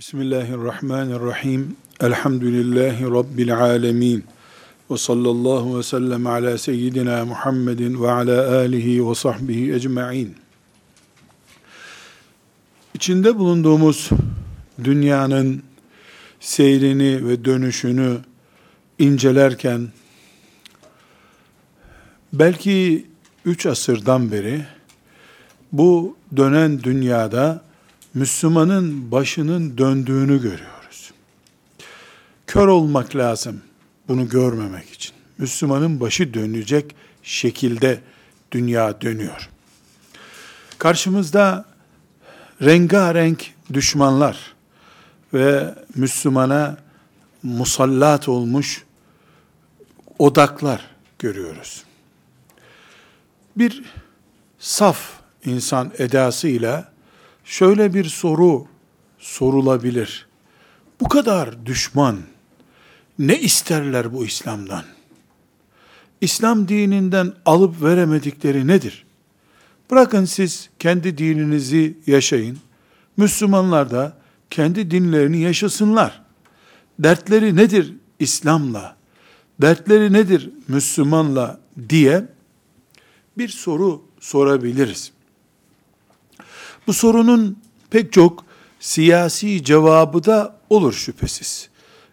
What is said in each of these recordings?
Bismillahirrahmanirrahim. Elhamdülillahi Rabbil alemin. Ve sallallahu ve sellem ala seyyidina Muhammedin ve ala alihi ve sahbihi ecma'in. İçinde bulunduğumuz dünyanın seyrini ve dönüşünü incelerken belki üç asırdan beri bu dönen dünyada Müslümanın başının döndüğünü görüyoruz. Kör olmak lazım bunu görmemek için. Müslümanın başı dönecek şekilde dünya dönüyor. Karşımızda rengarenk düşmanlar ve Müslümana musallat olmuş odaklar görüyoruz. Bir saf insan edasıyla şöyle bir soru sorulabilir. Bu kadar düşman ne isterler bu İslam'dan? İslam dininden alıp veremedikleri nedir? Bırakın siz kendi dininizi yaşayın. Müslümanlar da kendi dinlerini yaşasınlar. Dertleri nedir İslam'la? Dertleri nedir Müslümanla diye bir soru sorabiliriz. Bu sorunun pek çok siyasi cevabı da olur şüphesiz.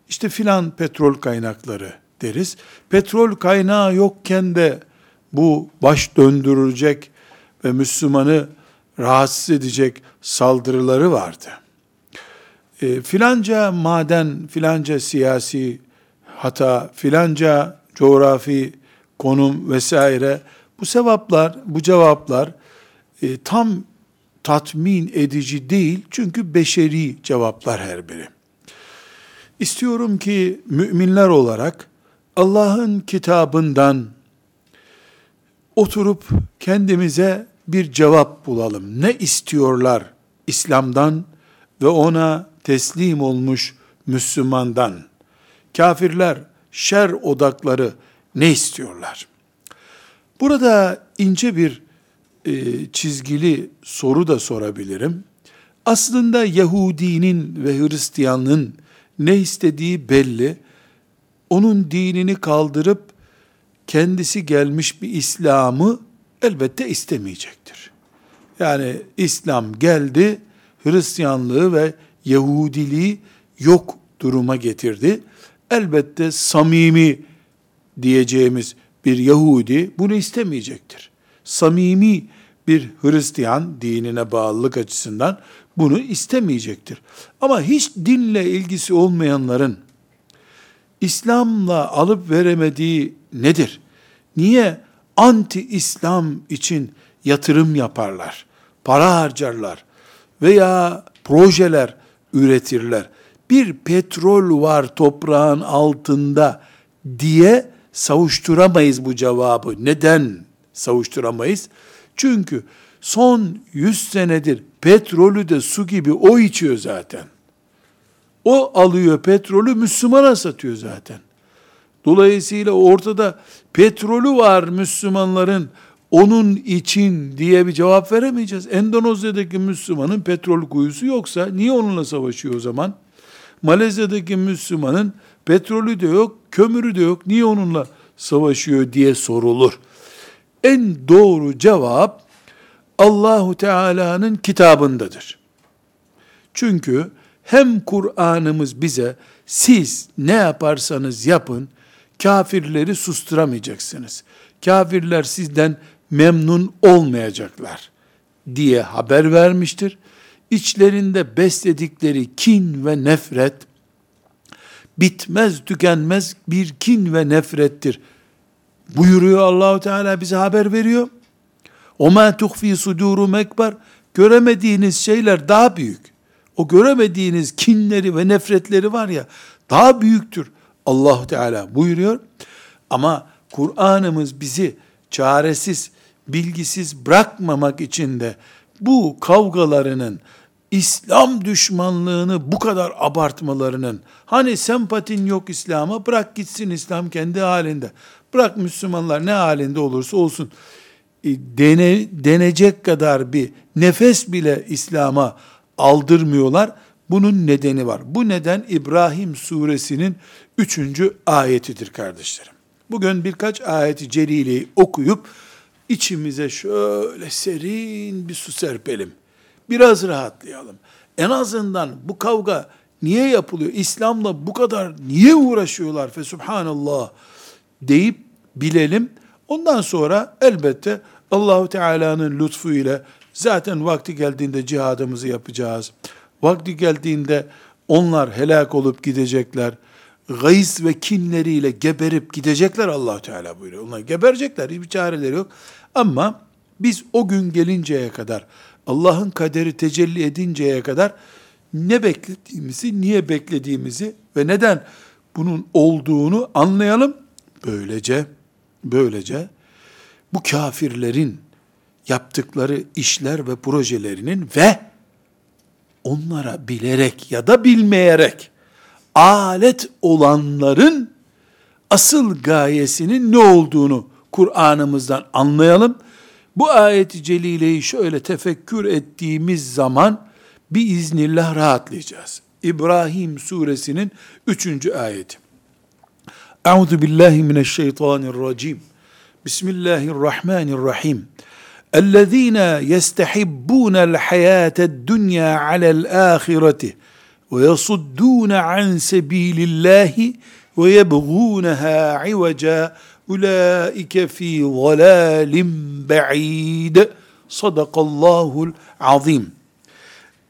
İşte filan petrol kaynakları deriz. Petrol kaynağı yokken de bu baş döndürülecek ve Müslümanı rahatsız edecek saldırıları vardı. E, filanca maden, filanca siyasi hata, filanca coğrafi konum vesaire bu sevaplar, bu cevaplar e, tam tatmin edici değil çünkü beşeri cevaplar her biri. İstiyorum ki müminler olarak Allah'ın kitabından oturup kendimize bir cevap bulalım. Ne istiyorlar İslam'dan ve ona teslim olmuş Müslümandan? Kafirler, şer odakları ne istiyorlar? Burada ince bir çizgili soru da sorabilirim. Aslında Yahudinin ve Hristiyanın ne istediği belli. Onun dinini kaldırıp kendisi gelmiş bir İslam'ı elbette istemeyecektir. Yani İslam geldi, Hristiyanlığı ve Yahudiliği yok duruma getirdi. Elbette samimi diyeceğimiz bir Yahudi bunu istemeyecektir. Samimi bir Hristiyan dinine bağlılık açısından bunu istemeyecektir. Ama hiç dinle ilgisi olmayanların İslam'la alıp veremediği nedir? Niye anti-İslam için yatırım yaparlar, para harcarlar veya projeler üretirler? Bir petrol var toprağın altında diye savuşturamayız bu cevabı. Neden savuşturamayız? Çünkü son 100 senedir petrolü de su gibi o içiyor zaten. O alıyor petrolü Müslümana satıyor zaten. Dolayısıyla ortada petrolü var Müslümanların onun için diye bir cevap veremeyeceğiz. Endonezya'daki Müslümanın petrol kuyusu yoksa niye onunla savaşıyor o zaman? Malezya'daki Müslümanın petrolü de yok, kömürü de yok. Niye onunla savaşıyor diye sorulur. En doğru cevap Allahu Teala'nın kitabındadır. Çünkü hem Kur'an'ımız bize siz ne yaparsanız yapın kafirleri susturamayacaksınız. Kafirler sizden memnun olmayacaklar diye haber vermiştir. İçlerinde besledikleri kin ve nefret bitmez tükenmez bir kin ve nefrettir buyuruyor Allahu Teala bize haber veriyor. O ma tuhfi sudurum ekber. Göremediğiniz şeyler daha büyük. O göremediğiniz kinleri ve nefretleri var ya daha büyüktür. Allahu Teala buyuruyor. Ama Kur'an'ımız bizi çaresiz, bilgisiz bırakmamak için de bu kavgalarının İslam düşmanlığını bu kadar abartmalarının hani sempatin yok İslam'a bırak gitsin İslam kendi halinde. Bırak Müslümanlar ne halinde olursa olsun e, dene, denecek kadar bir nefes bile İslam'a aldırmıyorlar. Bunun nedeni var. Bu neden İbrahim suresinin üçüncü ayetidir kardeşlerim. Bugün birkaç ayeti celileyi okuyup içimize şöyle serin bir su serpelim. Biraz rahatlayalım. En azından bu kavga niye yapılıyor? İslam'la bu kadar niye uğraşıyorlar? Fe subhanallah deyip bilelim. Ondan sonra elbette Allahu Teala'nın lütfu ile zaten vakti geldiğinde cihadımızı yapacağız. Vakti geldiğinde onlar helak olup gidecekler. Gayz ve kinleriyle geberip gidecekler allah Teala buyuruyor. Onlar geberecekler, hiçbir çareleri yok. Ama biz o gün gelinceye kadar, Allah'ın kaderi tecelli edinceye kadar ne beklediğimizi, niye beklediğimizi ve neden bunun olduğunu anlayalım. Böylece, böylece bu kafirlerin yaptıkları işler ve projelerinin ve onlara bilerek ya da bilmeyerek alet olanların asıl gayesinin ne olduğunu Kur'an'ımızdan anlayalım. Bu ayeti celileyi şöyle tefekkür ettiğimiz zaman biiznillah rahatlayacağız. İbrahim suresinin 3. ayeti. Euzu billahi mineşşeytanirracim. Bismillahirrahmanirrahim. اَلَّذ۪ينَ يَسْتَحِبُّونَ الْحَيَاةَ الدُّنْيَا عَلَى الْآخِرَةِ وَيَصُدُّونَ عَنْ سَب۪يلِ اللّٰهِ وَيَبْغُونَهَا عِوَجًا اُولَٰئِكَ ف۪ي ضَلَالٍ بَع۪يدٍ Sadakallahul azim.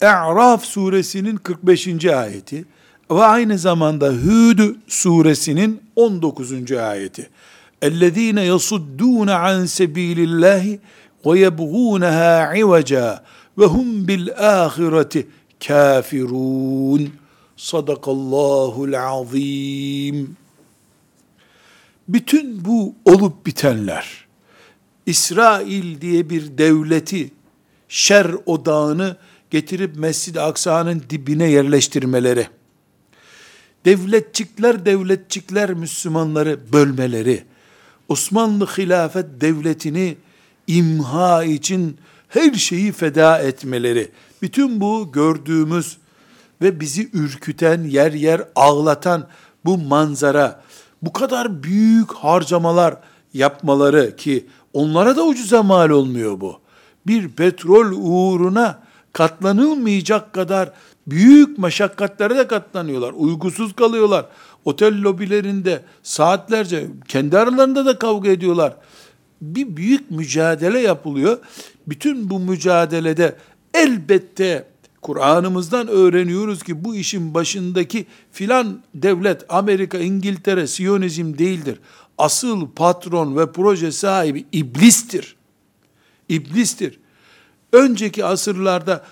E'raf suresinin 45. ayeti ve aynı zamanda Hud suresinin 19. ayeti. اَلَّذ۪ينَ يَصُدُّونَ عَنْ سَب۪يلِ اللّٰهِ وَيَبْغُونَهَا عِوَجًا وَهُمْ بِالْآخِرَةِ كَافِرُونَ Sadakallahul azim. Bütün bu olup bitenler, İsrail diye bir devleti, şer odağını getirip Mescid-i Aksa'nın dibine yerleştirmeleri, devletçikler devletçikler Müslümanları bölmeleri, Osmanlı hilafet devletini imha için her şeyi feda etmeleri, bütün bu gördüğümüz ve bizi ürküten, yer yer ağlatan bu manzara, bu kadar büyük harcamalar yapmaları ki onlara da ucuza mal olmuyor bu. Bir petrol uğruna katlanılmayacak kadar büyük meşakkatlere de katlanıyorlar. Uykusuz kalıyorlar. Otel lobilerinde saatlerce kendi aralarında da kavga ediyorlar. Bir büyük mücadele yapılıyor. Bütün bu mücadelede elbette Kur'an'ımızdan öğreniyoruz ki bu işin başındaki filan devlet, Amerika, İngiltere, Siyonizm değildir. Asıl patron ve proje sahibi iblistir. İblistir. Önceki asırlarda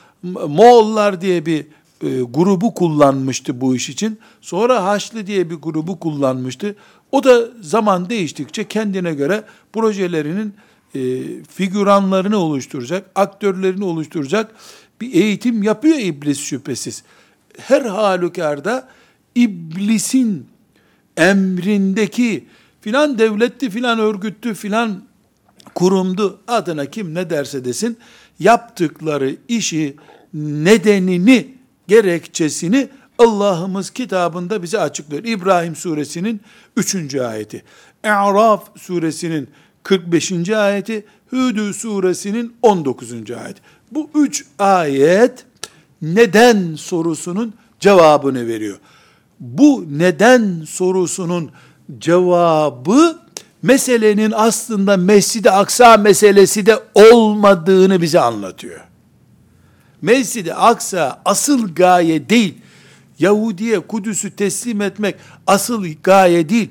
Moğollar diye bir e, grubu kullanmıştı bu iş için. Sonra Haçlı diye bir grubu kullanmıştı. O da zaman değiştikçe kendine göre projelerinin e, figüranlarını oluşturacak, aktörlerini oluşturacak bir eğitim yapıyor iblis şüphesiz. Her halükarda iblisin emrindeki filan devletti, filan örgüttü, filan kurumdu adına kim ne derse desin yaptıkları işi nedenini gerekçesini Allah'ımız kitabında bize açıklıyor. İbrahim suresinin 3. ayeti. E'raf suresinin 45. ayeti. Hüdü suresinin 19. ayeti. Bu üç ayet neden sorusunun cevabını veriyor. Bu neden sorusunun cevabı meselenin aslında Mescid-i Aksa meselesi de olmadığını bize anlatıyor. Mescid-i Aksa asıl gaye değil. Yahudiye Kudüs'ü teslim etmek asıl gaye değil.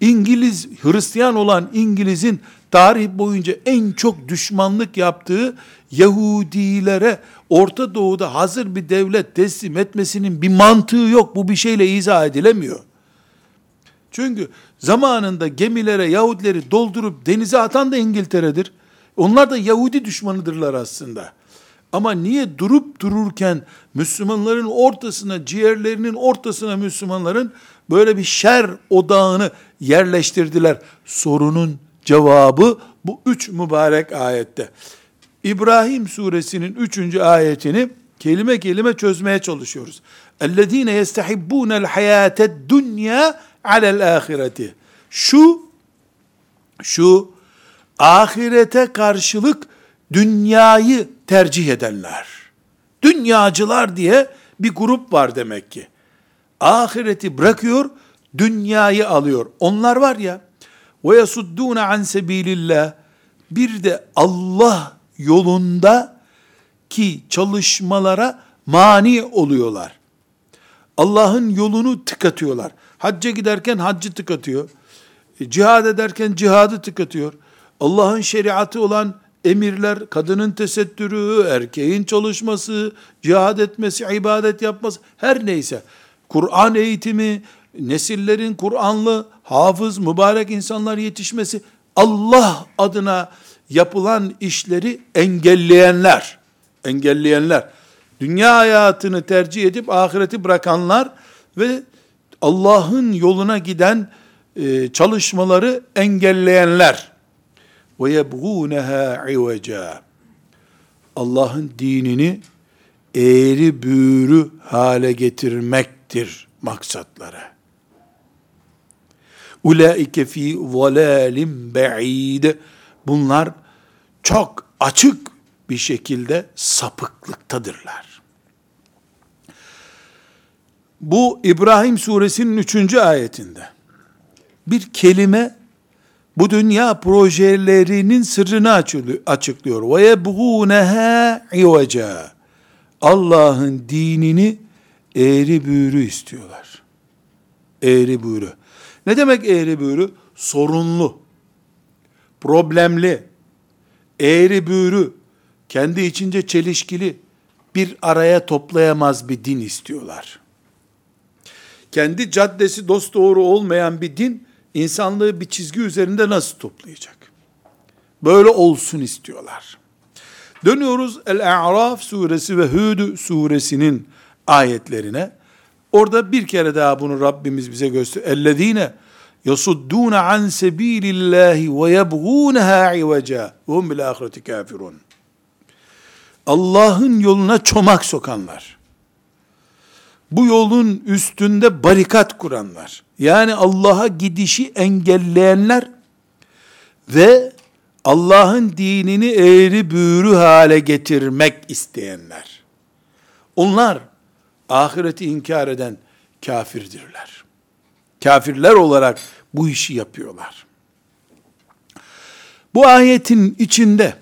İngiliz, Hristiyan olan İngiliz'in tarih boyunca en çok düşmanlık yaptığı Yahudilere Orta Doğu'da hazır bir devlet teslim etmesinin bir mantığı yok. Bu bir şeyle izah edilemiyor. Çünkü zamanında gemilere Yahudileri doldurup denize atan da İngiltere'dir. Onlar da Yahudi düşmanıdırlar aslında. Ama niye durup dururken Müslümanların ortasına, ciğerlerinin ortasına Müslümanların böyle bir şer odağını yerleştirdiler? Sorunun cevabı bu üç mübarek ayette. İbrahim suresinin üçüncü ayetini kelime kelime çözmeye çalışıyoruz. اَلَّذ۪ينَ يَسْتَحِبُّونَ الْحَيَاةَ الدُّنْيَا عَلَى الْآخِرَةِ Şu, şu ahirete karşılık dünyayı tercih edenler. Dünyacılar diye bir grup var demek ki. Ahireti bırakıyor, dünyayı alıyor. Onlar var ya, ve yasuddûne an sebilillah. Bir de Allah yolunda ki çalışmalara mani oluyorlar. Allah'ın yolunu tıkatıyorlar. Hacca giderken haccı tıkatıyor. E, cihad ederken cihadı tıkatıyor. Allah'ın şeriatı olan emirler, kadının tesettürü, erkeğin çalışması, cihad etmesi, ibadet yapması, her neyse. Kur'an eğitimi, nesillerin Kur'anlı, hafız, mübarek insanlar yetişmesi, Allah adına yapılan işleri engelleyenler, engelleyenler, dünya hayatını tercih edip ahireti bırakanlar ve Allah'ın yoluna giden e, çalışmaları engelleyenler. ve yebğûneha iveca Allah'ın dinini eğri büğrü hale getirmektir maksatları. Ulaike fi zalalim ba'id. Bunlar çok açık bir şekilde sapıklıktadırlar. Bu İbrahim suresinin üçüncü ayetinde bir kelime bu dünya projelerinin sırrını açıklıyor. Ve yebğûneha iveca. Allah'ın dinini eğri büğrü istiyorlar. Eğri büğrü. Ne demek eğri büğrü? Sorunlu, problemli, eğri büğrü, kendi içince çelişkili, bir araya toplayamaz bir din istiyorlar. Kendi caddesi dost doğru olmayan bir din, insanlığı bir çizgi üzerinde nasıl toplayacak? Böyle olsun istiyorlar. Dönüyoruz El-A'raf suresi ve Hud suresinin ayetlerine. Orada bir kere daha bunu Rabbimiz bize göster. Ellezine yasuddûne an sebîlillâhi ve yebgûnehâ ivecâ ve hum bil ahireti kafirun. Allah'ın yoluna çomak sokanlar. Bu yolun üstünde barikat kuranlar. Yani Allah'a gidişi engelleyenler ve Allah'ın dinini eğri büğrü hale getirmek isteyenler. Onlar ahireti inkar eden kafirdirler. Kafirler olarak bu işi yapıyorlar. Bu ayetin içinde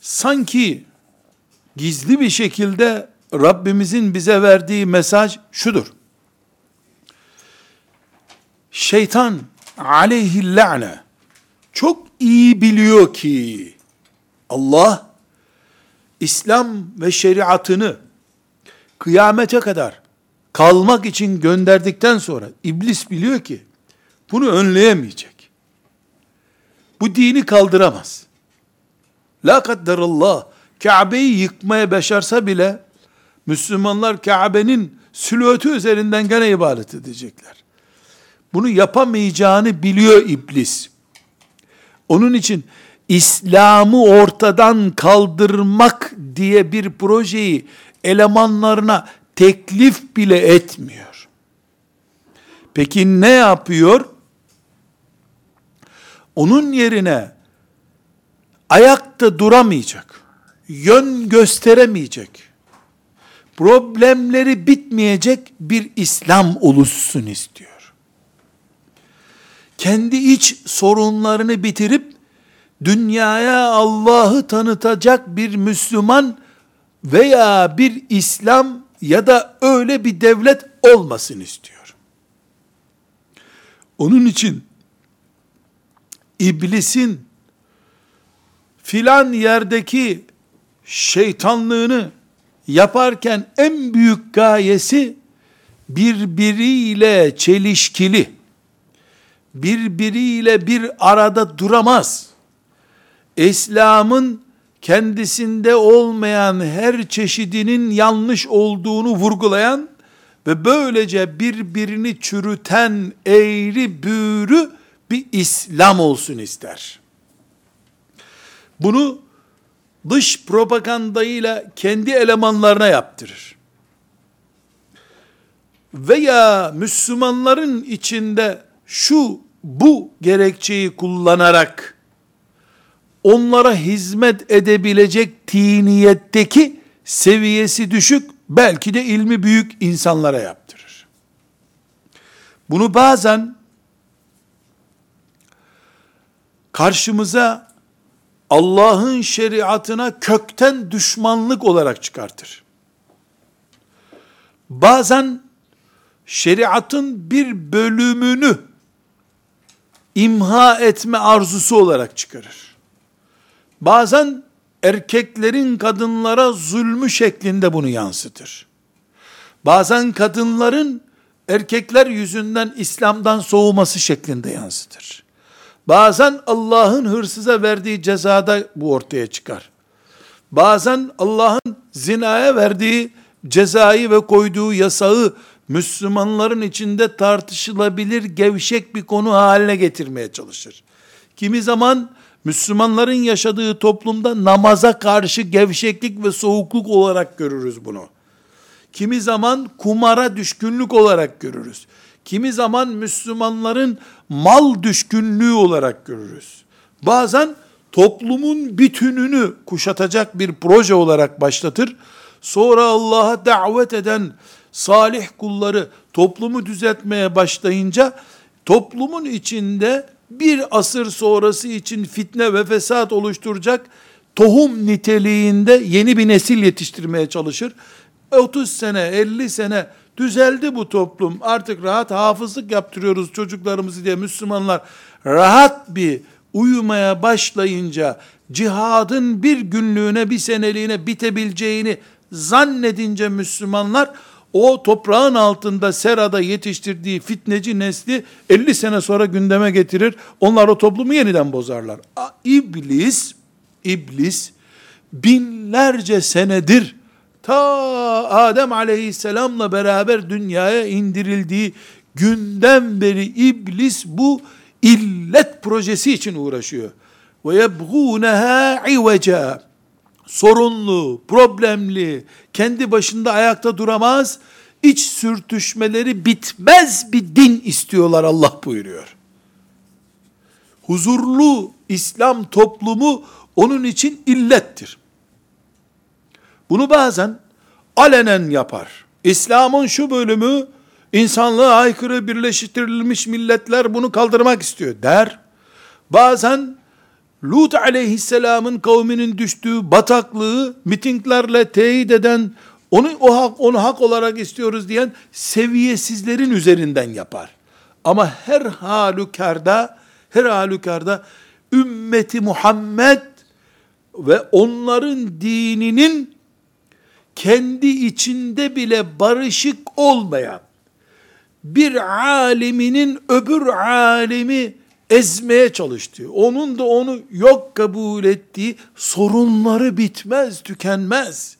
sanki gizli bir şekilde Rabbimizin bize verdiği mesaj şudur. Şeytan aleyhi la'ne çok iyi biliyor ki Allah İslam ve şeriatını kıyamete kadar kalmak için gönderdikten sonra iblis biliyor ki bunu önleyemeyecek. Bu dini kaldıramaz. La kadderallah Kabe'yi yıkmaya başarsa bile Müslümanlar Kabe'nin silüeti üzerinden gene ibadet edecekler. Bunu yapamayacağını biliyor iblis. Onun için İslam'ı ortadan kaldırmak diye bir projeyi elemanlarına teklif bile etmiyor. Peki ne yapıyor? Onun yerine ayakta duramayacak, yön gösteremeyecek, problemleri bitmeyecek bir İslam oluşsun istiyor. Kendi iç sorunlarını bitirip dünyaya Allah'ı tanıtacak bir Müslüman veya bir İslam ya da öyle bir devlet olmasın istiyor. Onun için iblisin filan yerdeki şeytanlığını yaparken en büyük gayesi birbiriyle çelişkili, birbiriyle bir arada duramaz. İslam'ın kendisinde olmayan her çeşidinin yanlış olduğunu vurgulayan ve böylece birbirini çürüten eğri büğrü bir İslam olsun ister. Bunu dış propagandayla kendi elemanlarına yaptırır. Veya Müslümanların içinde şu bu gerekçeyi kullanarak onlara hizmet edebilecek tiniyetteki seviyesi düşük, belki de ilmi büyük insanlara yaptırır. Bunu bazen karşımıza Allah'ın şeriatına kökten düşmanlık olarak çıkartır. Bazen şeriatın bir bölümünü imha etme arzusu olarak çıkarır. Bazen erkeklerin kadınlara zulmü şeklinde bunu yansıtır. Bazen kadınların erkekler yüzünden İslam'dan soğuması şeklinde yansıtır. Bazen Allah'ın hırsıza verdiği cezada bu ortaya çıkar. Bazen Allah'ın zinaya verdiği cezayı ve koyduğu yasağı Müslümanların içinde tartışılabilir gevşek bir konu haline getirmeye çalışır. Kimi zaman Müslümanların yaşadığı toplumda namaza karşı gevşeklik ve soğukluk olarak görürüz bunu. Kimi zaman kumara düşkünlük olarak görürüz. Kimi zaman Müslümanların mal düşkünlüğü olarak görürüz. Bazen toplumun bütününü kuşatacak bir proje olarak başlatır. Sonra Allah'a davet eden salih kulları toplumu düzeltmeye başlayınca toplumun içinde bir asır sonrası için fitne ve fesat oluşturacak tohum niteliğinde yeni bir nesil yetiştirmeye çalışır. 30 sene, 50 sene düzeldi bu toplum. Artık rahat hafızlık yaptırıyoruz çocuklarımızı diye Müslümanlar rahat bir uyumaya başlayınca cihadın bir günlüğüne, bir seneliğine bitebileceğini zannedince Müslümanlar o toprağın altında serada yetiştirdiği fitneci nesli 50 sene sonra gündeme getirir. Onlar o toplumu yeniden bozarlar. İblis, iblis binlerce senedir ta Adem aleyhisselamla beraber dünyaya indirildiği günden beri iblis bu illet projesi için uğraşıyor. Ve yebgûneha iveca sorunlu, problemli, kendi başında ayakta duramaz, iç sürtüşmeleri bitmez bir din istiyorlar Allah buyuruyor. Huzurlu İslam toplumu onun için illettir. Bunu bazen alenen yapar. İslam'ın şu bölümü insanlığa aykırı birleştirilmiş milletler bunu kaldırmak istiyor der. Bazen Lut aleyhisselamın kavminin düştüğü bataklığı mitinglerle teyit eden, onu o hak onu hak olarak istiyoruz diyen seviyesizlerin üzerinden yapar. Ama her halükarda her halükarda ümmeti Muhammed ve onların dininin kendi içinde bile barışık olmayan bir aliminin öbür alimi ezmeye çalıştığı, onun da onu yok kabul ettiği sorunları bitmez, tükenmez.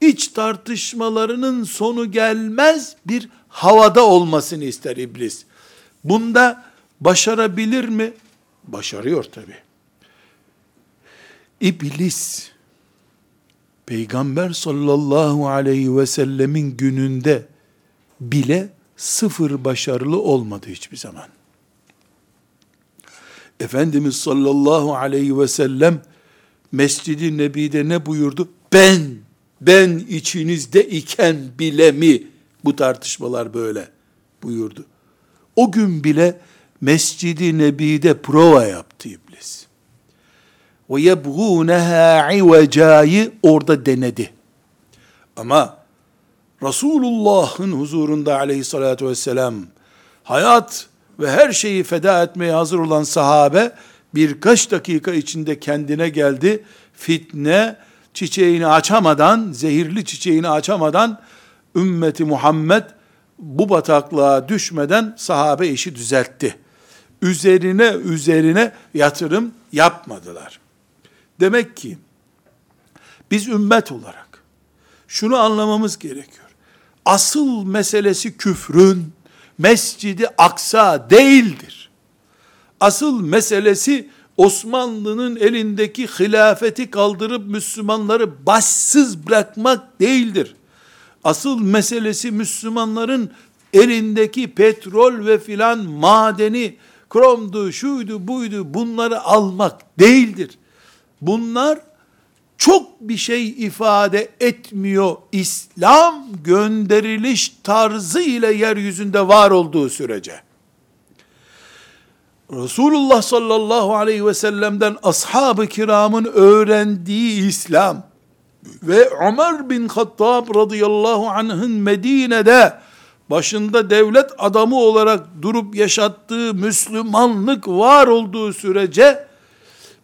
İç tartışmalarının sonu gelmez bir havada olmasını ister iblis. Bunda başarabilir mi? Başarıyor tabi. İblis, Peygamber sallallahu aleyhi ve sellemin gününde bile sıfır başarılı olmadı hiçbir zaman. Efendimiz sallallahu aleyhi ve sellem Mescid-i Nebi'de ne buyurdu? Ben, ben içinizde iken bile mi bu tartışmalar böyle buyurdu. O gün bile Mescid-i Nebi'de prova yaptı iblis. Ve yebgûneha ivecâyı orada denedi. Ama Resulullah'ın huzurunda aleyhissalatü vesselam hayat ve her şeyi feda etmeye hazır olan sahabe birkaç dakika içinde kendine geldi. Fitne çiçeğini açamadan, zehirli çiçeğini açamadan ümmeti Muhammed bu bataklığa düşmeden sahabe işi düzeltti. Üzerine üzerine yatırım yapmadılar. Demek ki biz ümmet olarak şunu anlamamız gerekiyor. Asıl meselesi küfrün, Mescidi Aksa değildir. Asıl meselesi Osmanlı'nın elindeki hilafeti kaldırıp Müslümanları başsız bırakmak değildir. Asıl meselesi Müslümanların elindeki petrol ve filan madeni, kromdu, şuydu, buydu bunları almak değildir. Bunlar çok bir şey ifade etmiyor. İslam gönderiliş tarzı ile yeryüzünde var olduğu sürece. Resulullah sallallahu aleyhi ve sellem'den ashab-ı kiramın öğrendiği İslam ve Ömer bin Hattab radıyallahu anh'ın Medine'de başında devlet adamı olarak durup yaşattığı Müslümanlık var olduğu sürece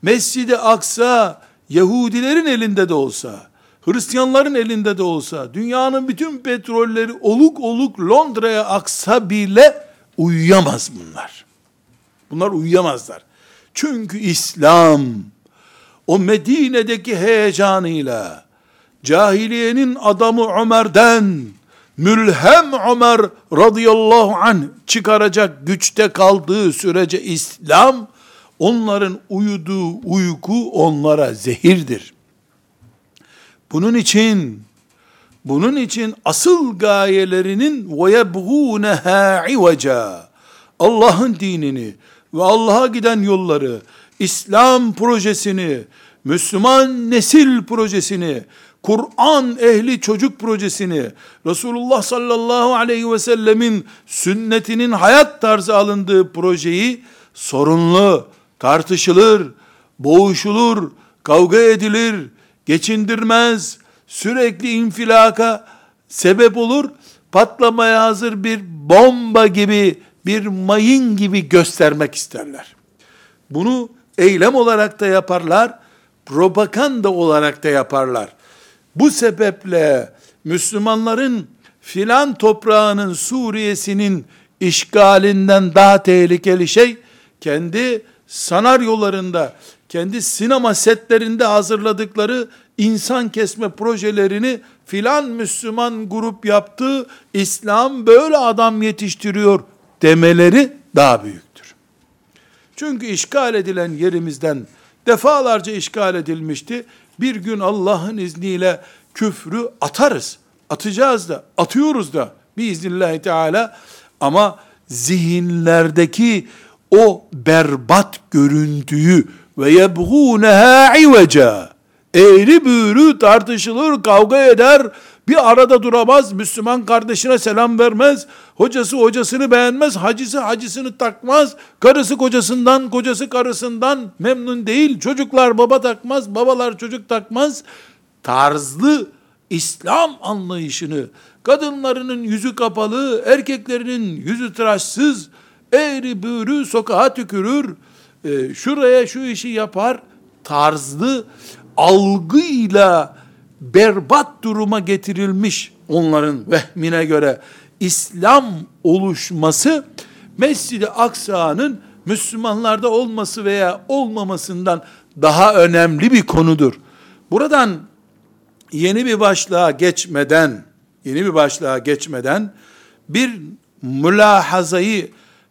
Mescid-i Aksa Yahudilerin elinde de olsa, Hristiyanların elinde de olsa, dünyanın bütün petrolleri oluk oluk Londra'ya aksa bile uyuyamaz bunlar. Bunlar uyuyamazlar. Çünkü İslam o Medine'deki heyecanıyla cahiliyenin adamı Ömer'den mülhem Ömer radıyallahu anh çıkaracak güçte kaldığı sürece İslam onların uyuduğu uyku onlara zehirdir. Bunun için bunun için asıl gayelerinin yebğûneha ivaca Allah'ın dinini ve Allah'a giden yolları, İslam projesini, Müslüman nesil projesini, Kur'an ehli çocuk projesini, Resulullah sallallahu aleyhi ve sellemin sünnetinin hayat tarzı alındığı projeyi sorunlu, tartışılır, boğuşulur, kavga edilir, geçindirmez, sürekli infilaka sebep olur, patlamaya hazır bir bomba gibi bir mayın gibi göstermek isterler. Bunu eylem olarak da yaparlar, propaganda olarak da yaparlar. Bu sebeple Müslümanların filan toprağının Suriye'sinin işgalinden daha tehlikeli şey kendi sanaryolarında, kendi sinema setlerinde hazırladıkları insan kesme projelerini filan Müslüman grup yaptı, İslam böyle adam yetiştiriyor demeleri daha büyüktür. Çünkü işgal edilen yerimizden defalarca işgal edilmişti. Bir gün Allah'ın izniyle küfrü atarız. Atacağız da, atıyoruz da biiznillahü teala ama zihinlerdeki o berbat görüntüyü ve yebğûneha iveca eğri büğrü tartışılır, kavga eder, bir arada duramaz, Müslüman kardeşine selam vermez, hocası hocasını beğenmez, hacısı hacısını takmaz, karısı kocasından, kocası karısından memnun değil, çocuklar baba takmaz, babalar çocuk takmaz, tarzlı İslam anlayışını, kadınlarının yüzü kapalı, erkeklerinin yüzü tıraşsız, eğri büğrü sokağa tükürür, e, şuraya şu işi yapar, tarzlı algıyla berbat duruma getirilmiş onların vehmine göre İslam oluşması Mescid-i Aksa'nın Müslümanlarda olması veya olmamasından daha önemli bir konudur. Buradan yeni bir başlığa geçmeden, yeni bir başlığa geçmeden bir mülahazayı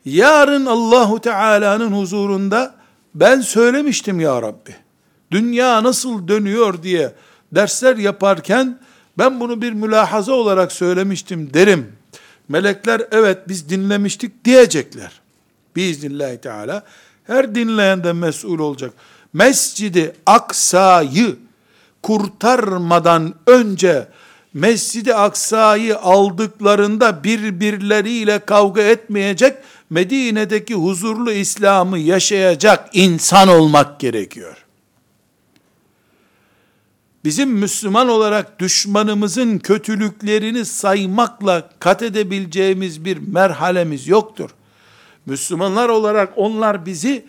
yarın Allahu Teala'nın huzurunda ben söylemiştim ya Rabbi. Dünya nasıl dönüyor diye dersler yaparken ben bunu bir mülahaza olarak söylemiştim derim. Melekler evet biz dinlemiştik diyecekler. Biiznillahü teala her dinleyen de mesul olacak. Mescidi Aksa'yı kurtarmadan önce Mescidi Aksa'yı aldıklarında birbirleriyle kavga etmeyecek, Medine'deki huzurlu İslam'ı yaşayacak insan olmak gerekiyor bizim Müslüman olarak düşmanımızın kötülüklerini saymakla kat edebileceğimiz bir merhalemiz yoktur. Müslümanlar olarak onlar bizi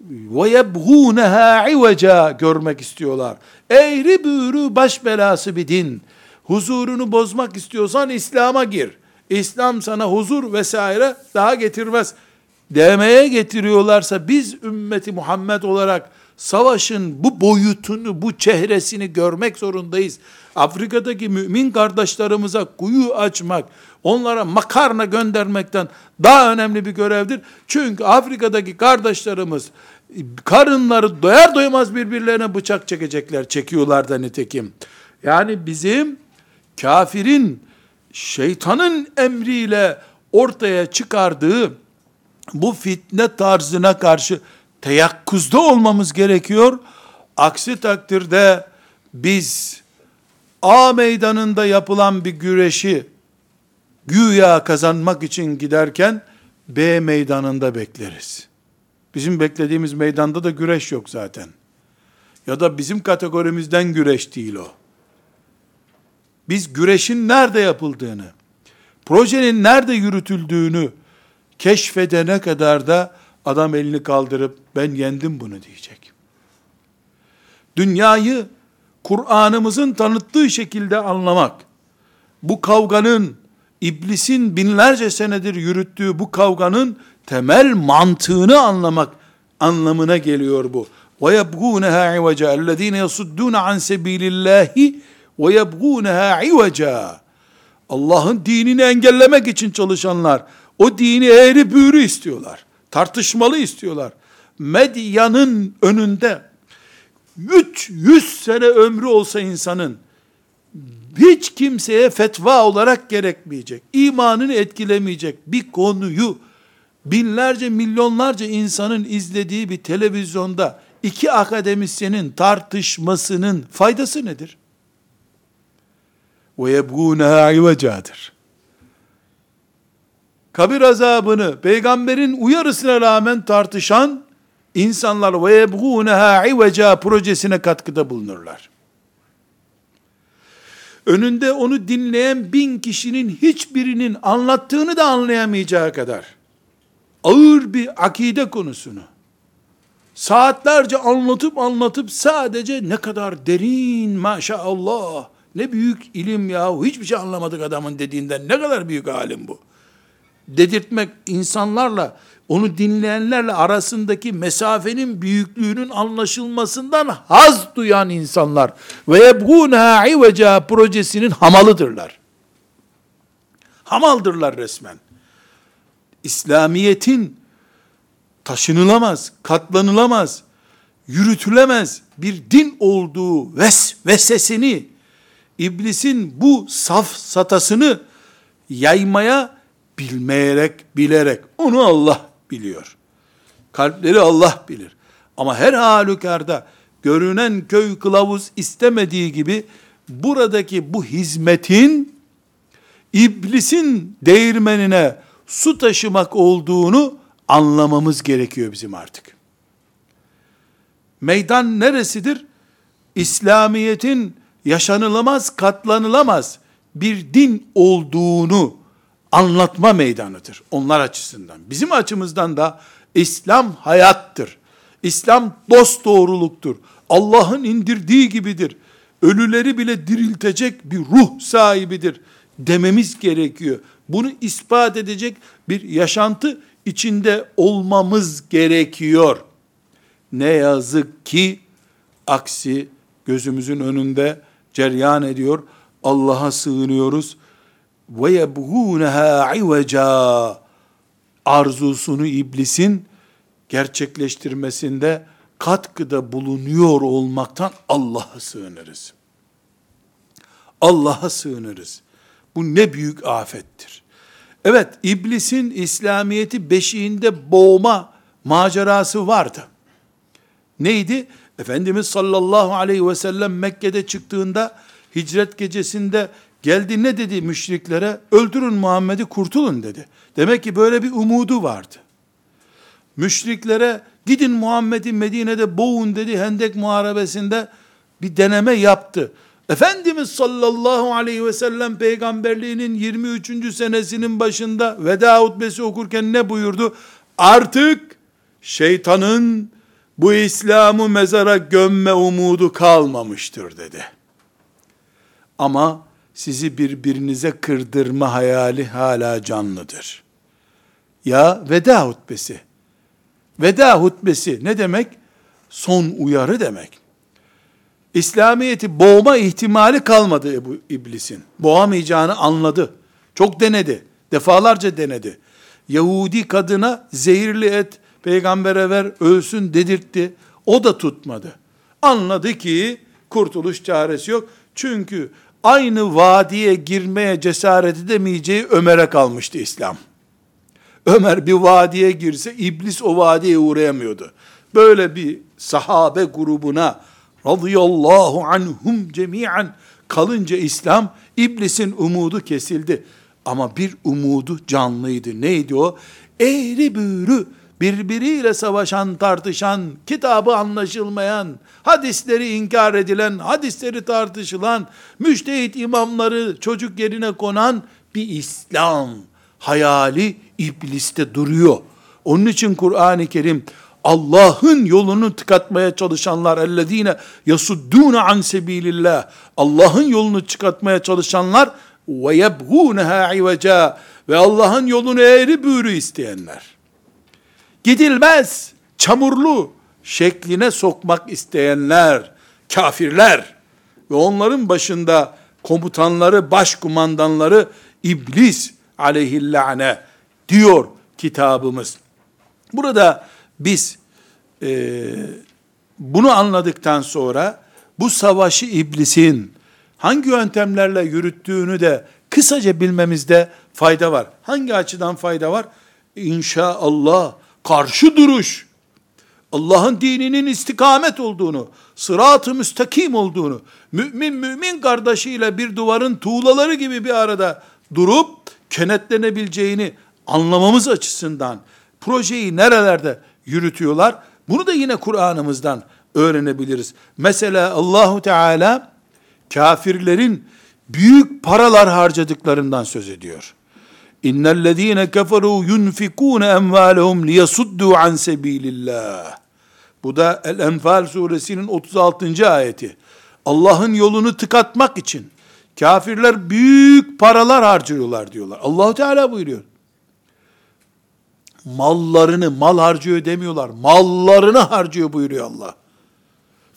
ve yebğûneha iveca görmek istiyorlar. Eğri büğrü baş belası bir din. Huzurunu bozmak istiyorsan İslam'a gir. İslam sana huzur vesaire daha getirmez. Demeye getiriyorlarsa biz ümmeti Muhammed olarak savaşın bu boyutunu, bu çehresini görmek zorundayız. Afrika'daki mümin kardeşlerimize kuyu açmak, onlara makarna göndermekten daha önemli bir görevdir. Çünkü Afrika'daki kardeşlerimiz karınları doyar doymaz birbirlerine bıçak çekecekler. Çekiyorlar da nitekim. Yani bizim kafirin şeytanın emriyle ortaya çıkardığı bu fitne tarzına karşı teyakkuzda olmamız gerekiyor. Aksi takdirde biz A meydanında yapılan bir güreşi güya kazanmak için giderken B meydanında bekleriz. Bizim beklediğimiz meydanda da güreş yok zaten. Ya da bizim kategorimizden güreş değil o Biz güreşin nerede yapıldığını, projenin nerede yürütüldüğünü keşfedene kadar da adam elini kaldırıp ben yendim bunu diyecek. Dünyayı Kur'an'ımızın tanıttığı şekilde anlamak, bu kavganın, iblisin binlerce senedir yürüttüğü bu kavganın temel mantığını anlamak anlamına geliyor bu. وَيَبْغُونَهَا عِوَجًا الَّذ۪ينَ يَصُدُّونَ عَنْ سَب۪يلِ اللّٰهِ ve yebgûneha ivaca. Allah'ın dinini engellemek için çalışanlar, o dini eğri büğrü istiyorlar. Tartışmalı istiyorlar. Medyanın önünde 300 sene ömrü olsa insanın hiç kimseye fetva olarak gerekmeyecek, imanını etkilemeyecek bir konuyu binlerce milyonlarca insanın izlediği bir televizyonda iki akademisyenin tartışmasının faydası nedir? Ve yebgûneha ivecadır. Kabir azabını peygamberin uyarısına rağmen tartışan insanlar ve yebgûneha iveca projesine katkıda bulunurlar. Önünde onu dinleyen bin kişinin hiçbirinin anlattığını da anlayamayacağı kadar ağır bir akide konusunu saatlerce anlatıp anlatıp sadece ne kadar derin maşallah ne büyük ilim ya hiçbir şey anlamadık adamın dediğinden ne kadar büyük alim bu dedirtmek insanlarla onu dinleyenlerle arasındaki mesafenin büyüklüğünün anlaşılmasından haz duyan insanlar ve yebgûnâ iveca projesinin hamalıdırlar. Hamaldırlar resmen. İslamiyet'in taşınılamaz, katlanılamaz, yürütülemez bir din olduğu vesvesesini, iblisin bu saf satasını yaymaya bilmeyerek, bilerek, onu Allah biliyor. Kalpleri Allah bilir. Ama her halükarda görünen köy kılavuz istemediği gibi buradaki bu hizmetin iblisin değirmenine su taşımak olduğunu anlamamız gerekiyor bizim artık. Meydan neresidir? İslamiyet'in yaşanılamaz, katlanılamaz bir din olduğunu anlatma meydanıdır onlar açısından. Bizim açımızdan da İslam hayattır. İslam dost doğruluktur. Allah'ın indirdiği gibidir. Ölüleri bile diriltecek bir ruh sahibidir dememiz gerekiyor. Bunu ispat edecek bir yaşantı içinde olmamız gerekiyor. Ne yazık ki aksi gözümüzün önünde ceryan ediyor. Allah'a sığınıyoruz ve yebgûneha iveca arzusunu iblisin gerçekleştirmesinde katkıda bulunuyor olmaktan Allah'a sığınırız. Allah'a sığınırız. Bu ne büyük afettir. Evet, iblisin İslamiyeti beşiğinde boğma macerası vardı. Neydi? Efendimiz sallallahu aleyhi ve sellem Mekke'de çıktığında hicret gecesinde Geldi ne dedi müşriklere? Öldürün Muhammed'i kurtulun dedi. Demek ki böyle bir umudu vardı. Müşriklere gidin Muhammed'i Medine'de boğun dedi Hendek Muharebesi'nde bir deneme yaptı. Efendimiz sallallahu aleyhi ve sellem peygamberliğinin 23. senesinin başında veda hutbesi okurken ne buyurdu? Artık şeytanın bu İslam'ı mezara gömme umudu kalmamıştır dedi. Ama sizi birbirinize kırdırma hayali hala canlıdır. Ya veda hutbesi. Veda hutbesi ne demek? Son uyarı demek. İslamiyeti boğma ihtimali kalmadı Ebu İblis'in. Boğamayacağını anladı. Çok denedi. Defalarca denedi. Yahudi kadına zehirli et peygambere ver ölsün dedirtti. O da tutmadı. Anladı ki kurtuluş çaresi yok. Çünkü aynı vadiye girmeye cesaret edemeyeceği Ömer'e kalmıştı İslam. Ömer bir vadiye girse iblis o vadiye uğrayamıyordu. Böyle bir sahabe grubuna radıyallahu anhum cemiyen kalınca İslam iblisin umudu kesildi. Ama bir umudu canlıydı. Neydi o? Eğri büğrü birbiriyle savaşan, tartışan, kitabı anlaşılmayan, hadisleri inkar edilen, hadisleri tartışılan, müştehit imamları çocuk yerine konan bir İslam hayali ibliste duruyor. Onun için Kur'an-ı Kerim Allah'ın yolunu tıkatmaya çalışanlar ellezine yasudduna an sebilillah Allah'ın yolunu çıkartmaya çalışanlar ve yebğûneha iveca ve Allah'ın yolunu eğri büğrü isteyenler. Gidilmez, çamurlu şekline sokmak isteyenler, kafirler ve onların başında komutanları, başkumandanları iblis aleyhillâne diyor kitabımız. Burada biz e, bunu anladıktan sonra bu savaşı iblisin hangi yöntemlerle yürüttüğünü de kısaca bilmemizde fayda var. Hangi açıdan fayda var? İnşaallah karşı duruş, Allah'ın dininin istikamet olduğunu, sırat-ı müstakim olduğunu, mümin mümin kardeşiyle bir duvarın tuğlaları gibi bir arada durup kenetlenebileceğini anlamamız açısından projeyi nerelerde yürütüyorlar? Bunu da yine Kur'an'ımızdan öğrenebiliriz. Mesela Allahu Teala kafirlerin büyük paralar harcadıklarından söz ediyor. İnnellezîne keferû yunfikûne emvâlehum liyasuddû an sebilillah. Bu da El-Enfal suresinin 36. ayeti. Allah'ın yolunu tıkatmak için kafirler büyük paralar harcıyorlar diyorlar. Allahu Teala buyuruyor. Mallarını mal harcıyor demiyorlar. Mallarını harcıyor buyuruyor Allah.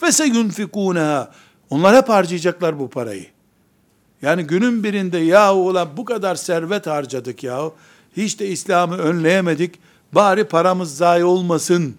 Ve se yunfikûneha. Onlar hep harcayacaklar bu parayı. Yani günün birinde ya ulan bu kadar servet harcadık ya. Hiç de İslam'ı önleyemedik. Bari paramız zayi olmasın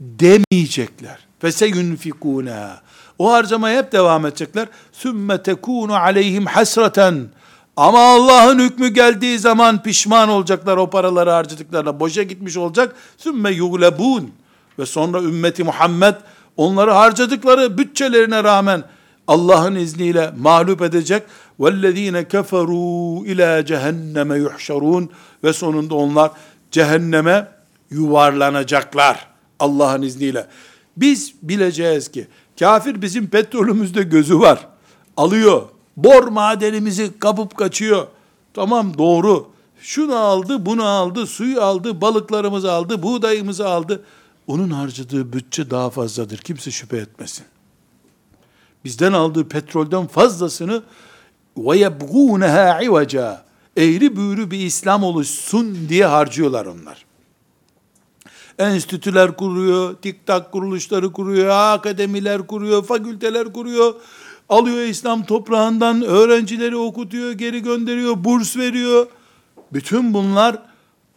demeyecekler. Fese yunfikuna. O harcamaya hep devam edecekler. Sümme tekunu aleyhim hasreten. Ama Allah'ın hükmü geldiği zaman pişman olacaklar o paraları harcadıklarına. Boşa gitmiş olacak. Sümme yuglebun. Ve sonra ümmeti Muhammed onları harcadıkları bütçelerine rağmen Allah'ın izniyle mağlup edecek. وَالَّذ۪ينَ كَفَرُوا ila cehenneme yuhşarun ve sonunda onlar cehenneme yuvarlanacaklar Allah'ın izniyle. Biz bileceğiz ki kafir bizim petrolümüzde gözü var. Alıyor. Bor madenimizi kapıp kaçıyor. Tamam doğru. Şunu aldı, bunu aldı, suyu aldı, balıklarımızı aldı, buğdayımızı aldı. Onun harcadığı bütçe daha fazladır. Kimse şüphe etmesin bizden aldığı petrolden fazlasını ve yebgûneha ivaca eğri büğrü bir İslam oluşsun diye harcıyorlar onlar. Enstitüler kuruyor, tiktak kuruluşları kuruyor, akademiler kuruyor, fakülteler kuruyor. Alıyor İslam toprağından öğrencileri okutuyor, geri gönderiyor, burs veriyor. Bütün bunlar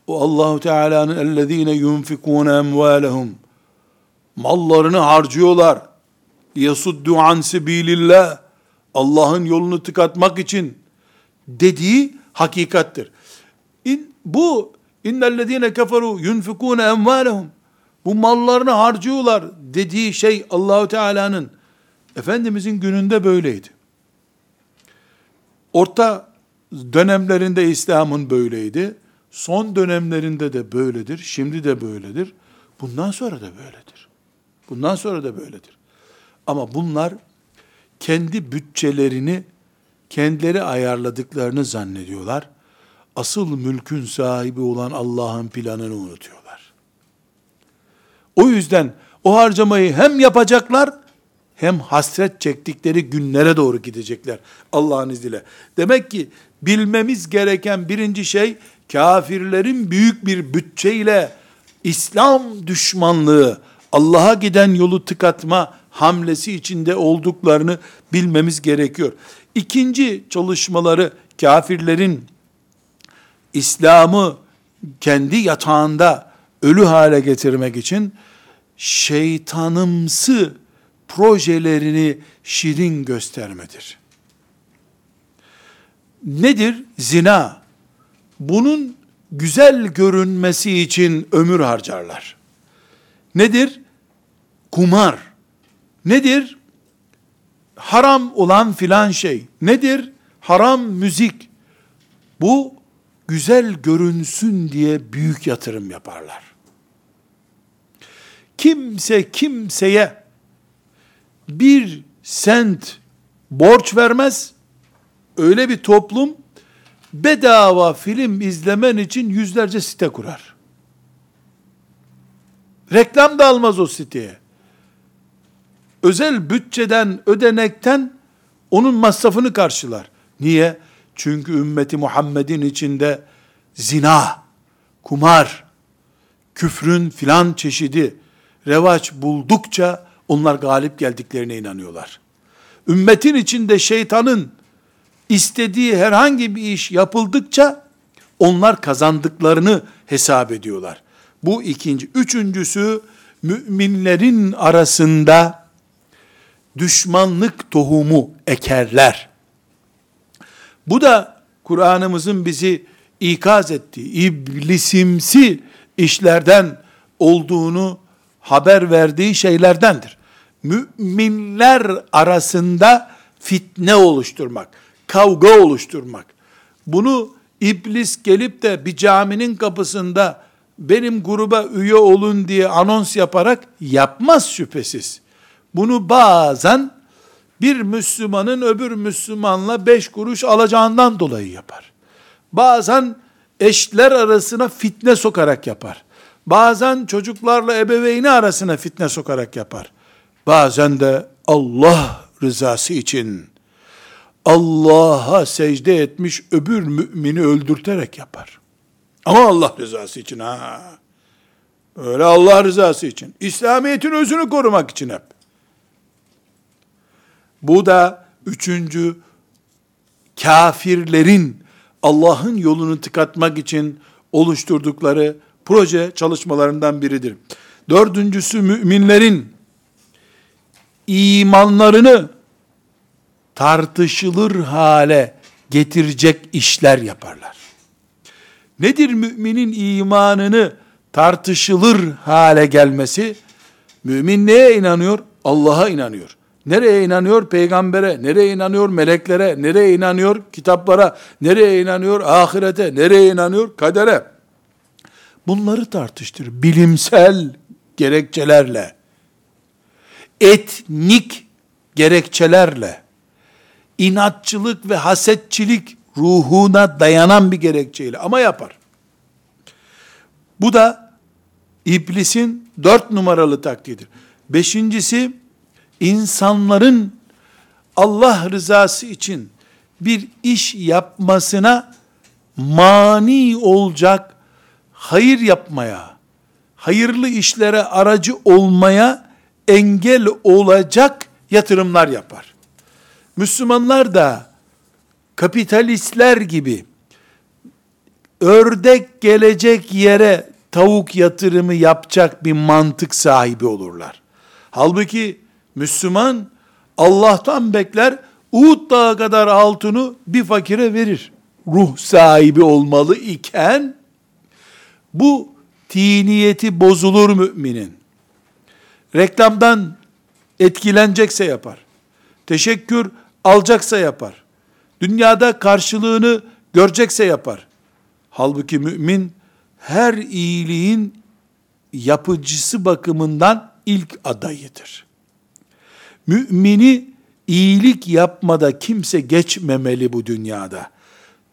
o Allahu Teala'nın ellezine yunfikun emvalehum mallarını harcıyorlar yasuddu an sebilillah Allah'ın yolunu tıkatmak için dediği hakikattir. İn, bu innellezine keferu yunfikune emvalehum bu mallarını harcıyorlar dediği şey Allahu Teala'nın Efendimizin gününde böyleydi. Orta dönemlerinde İslam'ın böyleydi. Son dönemlerinde de böyledir. Şimdi de böyledir. Bundan sonra da böyledir. Bundan sonra da böyledir. Ama bunlar kendi bütçelerini kendileri ayarladıklarını zannediyorlar. Asıl mülkün sahibi olan Allah'ın planını unutuyorlar. O yüzden o harcamayı hem yapacaklar hem hasret çektikleri günlere doğru gidecekler Allah'ın izniyle. Demek ki bilmemiz gereken birinci şey kafirlerin büyük bir bütçeyle İslam düşmanlığı, Allah'a giden yolu tıkatma hamlesi içinde olduklarını bilmemiz gerekiyor. İkinci çalışmaları kafirlerin İslam'ı kendi yatağında ölü hale getirmek için şeytanımsı projelerini şirin göstermedir. Nedir? Zina. Bunun güzel görünmesi için ömür harcarlar. Nedir? Kumar. Nedir? Haram olan filan şey. Nedir? Haram müzik. Bu güzel görünsün diye büyük yatırım yaparlar. Kimse kimseye bir sent borç vermez. Öyle bir toplum bedava film izlemen için yüzlerce site kurar. Reklam da almaz o siteye. Özel bütçeden, ödenekten onun masrafını karşılar. Niye? Çünkü ümmeti Muhammed'in içinde zina, kumar, küfrün filan çeşidi revaç buldukça onlar galip geldiklerine inanıyorlar. Ümmetin içinde şeytanın istediği herhangi bir iş yapıldıkça onlar kazandıklarını hesap ediyorlar. Bu ikinci. Üçüncüsü müminlerin arasında düşmanlık tohumu ekerler. Bu da Kur'an'ımızın bizi ikaz ettiği iblisimsi işlerden olduğunu haber verdiği şeylerdendir. Müminler arasında fitne oluşturmak, kavga oluşturmak. Bunu iblis gelip de bir caminin kapısında benim gruba üye olun diye anons yaparak yapmaz şüphesiz. Bunu bazen bir Müslümanın öbür Müslümanla beş kuruş alacağından dolayı yapar. Bazen eşler arasına fitne sokarak yapar. Bazen çocuklarla ebeveyni arasına fitne sokarak yapar. Bazen de Allah rızası için Allah'a secde etmiş öbür mümini öldürterek yapar. Ama Allah rızası için ha. Öyle Allah rızası için. İslamiyet'in özünü korumak için hep. Bu da üçüncü kafirlerin Allah'ın yolunu tıkatmak için oluşturdukları proje çalışmalarından biridir. Dördüncüsü müminlerin imanlarını tartışılır hale getirecek işler yaparlar. Nedir müminin imanını tartışılır hale gelmesi? Mümin neye inanıyor? Allah'a inanıyor. Nereye inanıyor? Peygambere. Nereye inanıyor? Meleklere. Nereye inanıyor? Kitaplara. Nereye inanıyor? Ahirete. Nereye inanıyor? Kadere. Bunları tartıştır. Bilimsel gerekçelerle. Etnik gerekçelerle. inatçılık ve hasetçilik ruhuna dayanan bir gerekçeyle ama yapar. Bu da iblisin dört numaralı taktiğidir. Beşincisi, insanların Allah rızası için bir iş yapmasına mani olacak, hayır yapmaya, hayırlı işlere aracı olmaya engel olacak yatırımlar yapar. Müslümanlar da kapitalistler gibi ördek gelecek yere tavuk yatırımı yapacak bir mantık sahibi olurlar. Halbuki Müslüman Allah'tan bekler, Uhud dağı kadar altını bir fakire verir. Ruh sahibi olmalı iken, bu tiniyeti bozulur müminin. Reklamdan etkilenecekse yapar. Teşekkür alacaksa yapar. Dünyada karşılığını görecekse yapar. Halbuki mümin her iyiliğin yapıcısı bakımından ilk adayıdır. Mümini iyilik yapmada kimse geçmemeli bu dünyada.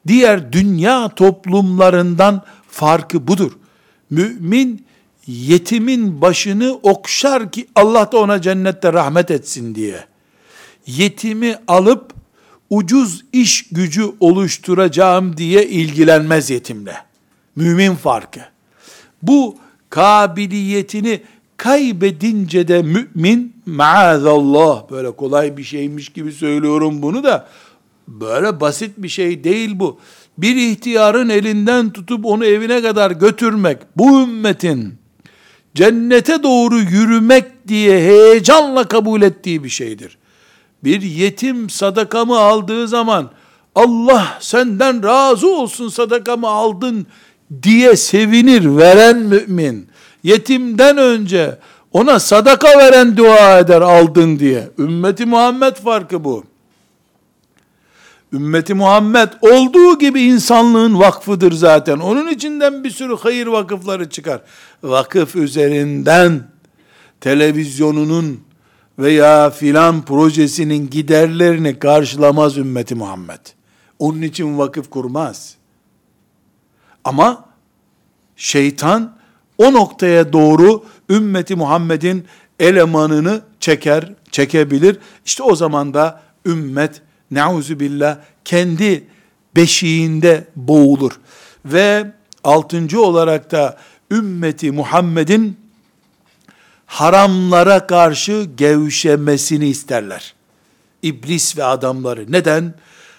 Diğer dünya toplumlarından farkı budur. Mümin yetimin başını okşar ki Allah da ona cennette rahmet etsin diye. Yetimi alıp ucuz iş gücü oluşturacağım diye ilgilenmez yetimle. Mümin farkı. Bu kabiliyetini kaybedince de mümin maazallah böyle kolay bir şeymiş gibi söylüyorum bunu da böyle basit bir şey değil bu. bir ihtiyarın elinden tutup onu evine kadar götürmek, bu ümmetin cennete doğru yürümek diye heyecanla kabul ettiği bir şeydir. Bir yetim sadakamı aldığı zaman, Allah senden razı olsun sadakamı aldın diye sevinir veren mümin. Yetimden önce ona sadaka veren dua eder aldın diye. Ümmeti Muhammed farkı bu. Ümmeti Muhammed olduğu gibi insanlığın vakfıdır zaten. Onun içinden bir sürü hayır vakıfları çıkar. Vakıf üzerinden televizyonunun veya filan projesinin giderlerini karşılamaz ümmeti Muhammed. Onun için vakıf kurmaz. Ama şeytan o noktaya doğru ümmeti Muhammed'in elemanını çeker, çekebilir. İşte o zaman da ümmet neuzu billah kendi beşiğinde boğulur. Ve altıncı olarak da ümmeti Muhammed'in haramlara karşı gevşemesini isterler. İblis ve adamları. Neden?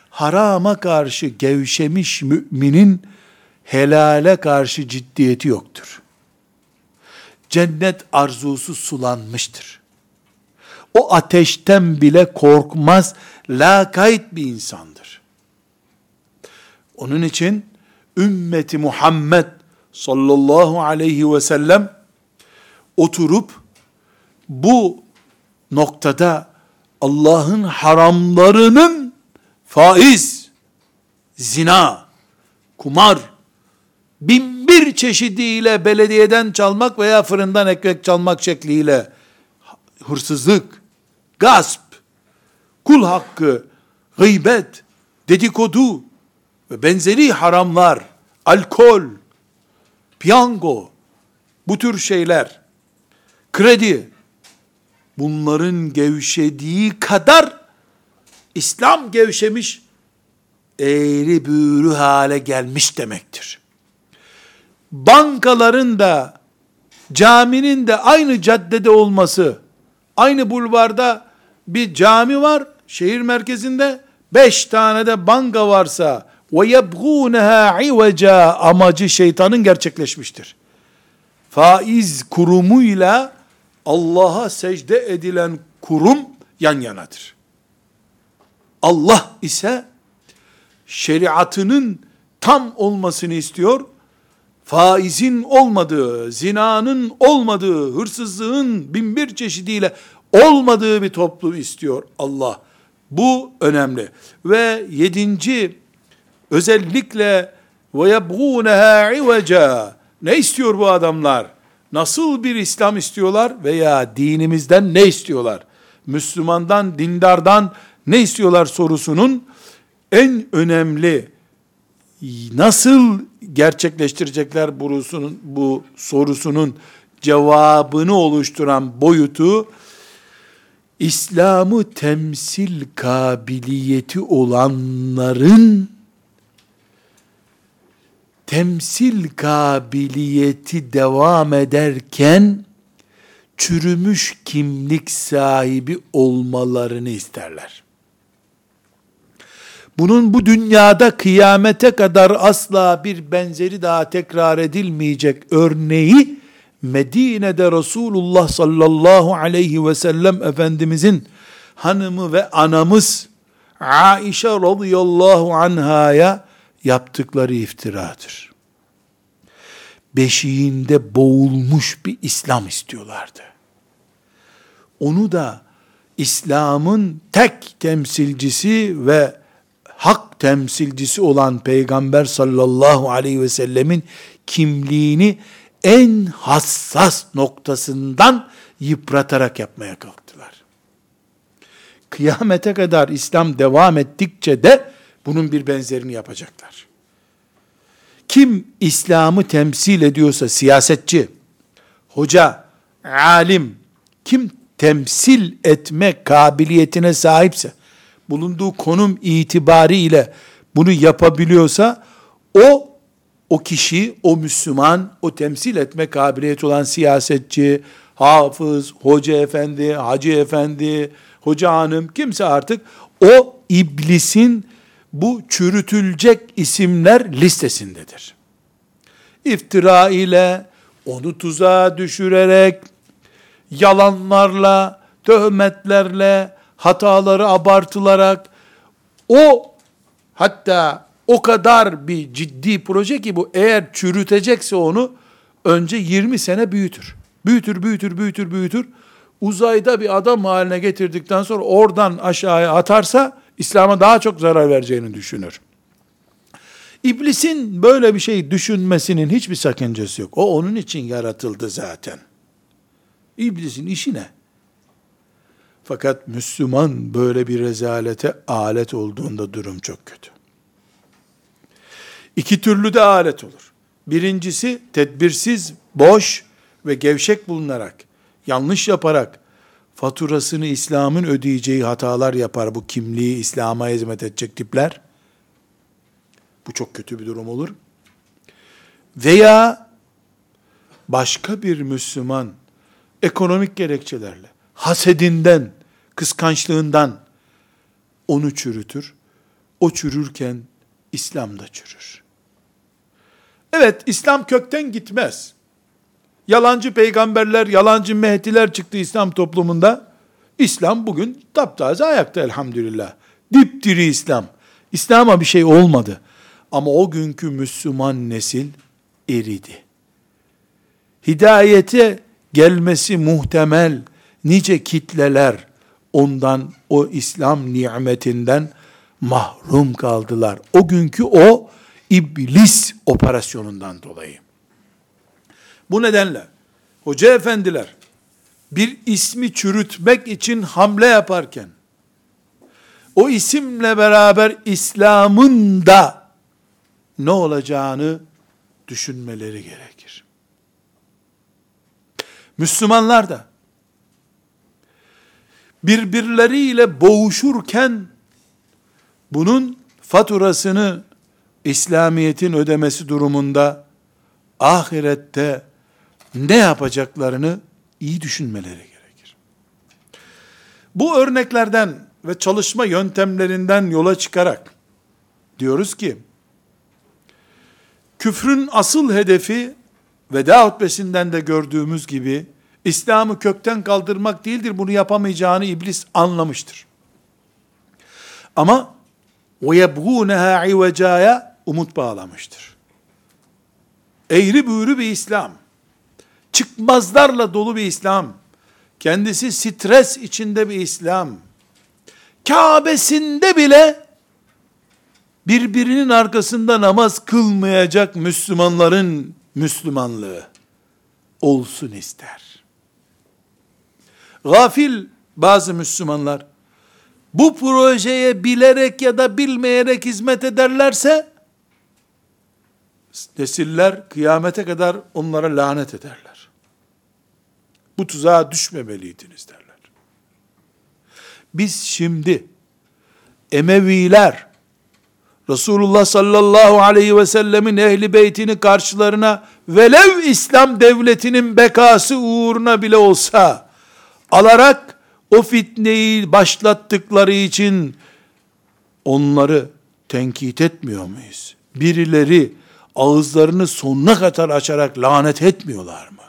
Harama karşı gevşemiş müminin helale karşı ciddiyeti yoktur. Cennet arzusu sulanmıştır. O ateşten bile korkmaz, lakayt bir insandır. Onun için ümmeti Muhammed sallallahu aleyhi ve sellem oturup bu noktada Allah'ın haramlarının faiz, zina, kumar, bin çeşidiyle belediyeden çalmak veya fırından ekmek çalmak şekliyle hırsızlık, gasp, kul hakkı, gıybet, dedikodu ve benzeri haramlar, alkol, piyango, bu tür şeyler, kredi, bunların gevşediği kadar İslam gevşemiş, eğri büğrü hale gelmiş demektir. Bankaların da, caminin de aynı caddede olması, aynı bulvarda bir cami var, şehir merkezinde, beş tane de banka varsa, ve yebgûneha iveca amacı şeytanın gerçekleşmiştir. Faiz kurumuyla Allah'a secde edilen kurum yan yanadır. Allah ise şeriatının tam olmasını istiyor. Faizin olmadığı, zinanın olmadığı, hırsızlığın binbir çeşidiyle olmadığı bir toplum istiyor Allah. Bu önemli. Ve yedinci özellikle ve yebgûneha iveca ne istiyor bu adamlar? Nasıl bir İslam istiyorlar veya dinimizden ne istiyorlar? Müslümandan, dindardan ne istiyorlar sorusunun en önemli nasıl gerçekleştirecekler burusunun, bu sorusunun cevabını oluşturan boyutu İslam'ı temsil kabiliyeti olanların temsil kabiliyeti devam ederken çürümüş kimlik sahibi olmalarını isterler. Bunun bu dünyada kıyamete kadar asla bir benzeri daha tekrar edilmeyecek örneği Medine'de Resulullah sallallahu aleyhi ve sellem Efendimizin hanımı ve anamız Aişe radıyallahu anhaya yaptıkları iftiradır. Beşiğinde boğulmuş bir İslam istiyorlardı. Onu da İslam'ın tek temsilcisi ve hak temsilcisi olan Peygamber sallallahu aleyhi ve sellemin kimliğini en hassas noktasından yıpratarak yapmaya kalktılar. Kıyamete kadar İslam devam ettikçe de bunun bir benzerini yapacaklar. Kim İslam'ı temsil ediyorsa siyasetçi, hoca, alim, kim temsil etme kabiliyetine sahipse, bulunduğu konum itibariyle bunu yapabiliyorsa, o, o kişi, o Müslüman, o temsil etme kabiliyeti olan siyasetçi, hafız, hoca efendi, hacı efendi, hoca hanım, kimse artık o iblisin bu çürütülecek isimler listesindedir. İftira ile, onu tuzağa düşürerek, yalanlarla, töhmetlerle, hataları abartılarak, o hatta o kadar bir ciddi proje ki bu eğer çürütecekse onu önce 20 sene büyütür. Büyütür, büyütür, büyütür, büyütür. Uzayda bir adam haline getirdikten sonra oradan aşağıya atarsa İslam'a daha çok zarar vereceğini düşünür. İblisin böyle bir şey düşünmesinin hiçbir sakıncası yok. O onun için yaratıldı zaten. İblisin işi ne? Fakat Müslüman böyle bir rezalete alet olduğunda durum çok kötü. İki türlü de alet olur. Birincisi tedbirsiz, boş ve gevşek bulunarak, yanlış yaparak, faturasını İslam'ın ödeyeceği hatalar yapar bu kimliği İslam'a hizmet edecek tipler. Bu çok kötü bir durum olur. Veya başka bir Müslüman ekonomik gerekçelerle, hasedinden, kıskançlığından onu çürütür. O çürürken İslam da çürür. Evet, İslam kökten gitmez. Yalancı peygamberler, yalancı mehdiler çıktı İslam toplumunda. İslam bugün taptaze ayakta elhamdülillah. Dipdiri İslam. İslam'a bir şey olmadı. Ama o günkü Müslüman nesil eridi. Hidayete gelmesi muhtemel nice kitleler ondan o İslam nimetinden mahrum kaldılar. O günkü o iblis operasyonundan dolayı. Bu nedenle hoca efendiler bir ismi çürütmek için hamle yaparken o isimle beraber İslam'ın da ne olacağını düşünmeleri gerekir. Müslümanlar da birbirleriyle boğuşurken bunun faturasını İslamiyet'in ödemesi durumunda ahirette ne yapacaklarını iyi düşünmeleri gerekir. Bu örneklerden ve çalışma yöntemlerinden yola çıkarak diyoruz ki küfrün asıl hedefi veda hutbesinden de gördüğümüz gibi İslam'ı kökten kaldırmak değildir. Bunu yapamayacağını iblis anlamıştır. Ama وَيَبْغُونَهَا عِوَجَايَ umut bağlamıştır. Eğri büğrü bir İslam, çıkmazlarla dolu bir İslam, kendisi stres içinde bir İslam, Kabe'sinde bile birbirinin arkasında namaz kılmayacak Müslümanların Müslümanlığı olsun ister. Gafil bazı Müslümanlar bu projeye bilerek ya da bilmeyerek hizmet ederlerse nesiller kıyamete kadar onlara lanet ederler. Bu tuzağa düşmemeliydiniz derler. Biz şimdi Emeviler Resulullah sallallahu aleyhi ve sellemin ehli beytini karşılarına velev İslam devletinin bekası uğruna bile olsa alarak o fitneyi başlattıkları için onları tenkit etmiyor muyuz? Birileri ağızlarını sonuna kadar açarak lanet etmiyorlar mı?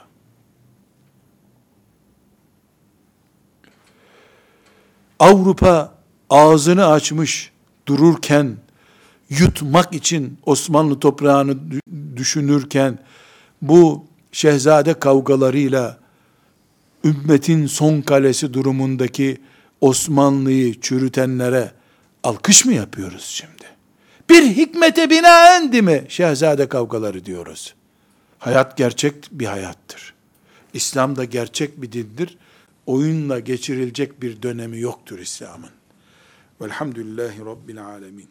Avrupa ağzını açmış dururken yutmak için Osmanlı toprağını düşünürken bu şehzade kavgalarıyla ümmetin son kalesi durumundaki Osmanlı'yı çürütenlere alkış mı yapıyoruz şimdi? Bir hikmete binaendi mi şehzade kavgaları diyoruz. Hayat gerçek bir hayattır. İslam da gerçek bir dindir. Oyunla geçirilecek bir dönemi yoktur İslam'ın. Velhamdülillahi Rabbil Alemin.